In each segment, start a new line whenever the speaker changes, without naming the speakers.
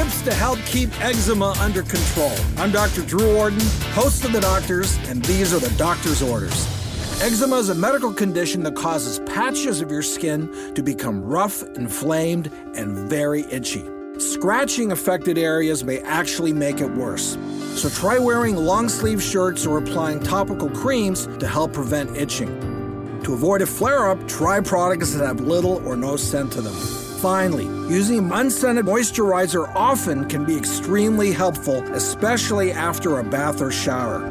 Tips to help keep eczema under control. I'm Dr. Drew Ordon, host of The Doctors, and these are the doctor's orders. Eczema is a medical condition that causes patches of your skin to become rough, inflamed, and very itchy. Scratching affected areas may actually make it worse. So try wearing long sleeve shirts or applying topical creams to help prevent itching. To avoid a flare up, try products that have little or no scent to them. Finally, using unscented moisturizer often can be extremely helpful, especially after a bath or shower.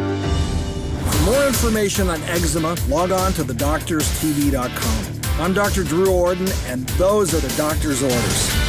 For more information on eczema, log on to thedoctorstv.com. I'm Dr. Drew Ordon, and those are the doctor's orders.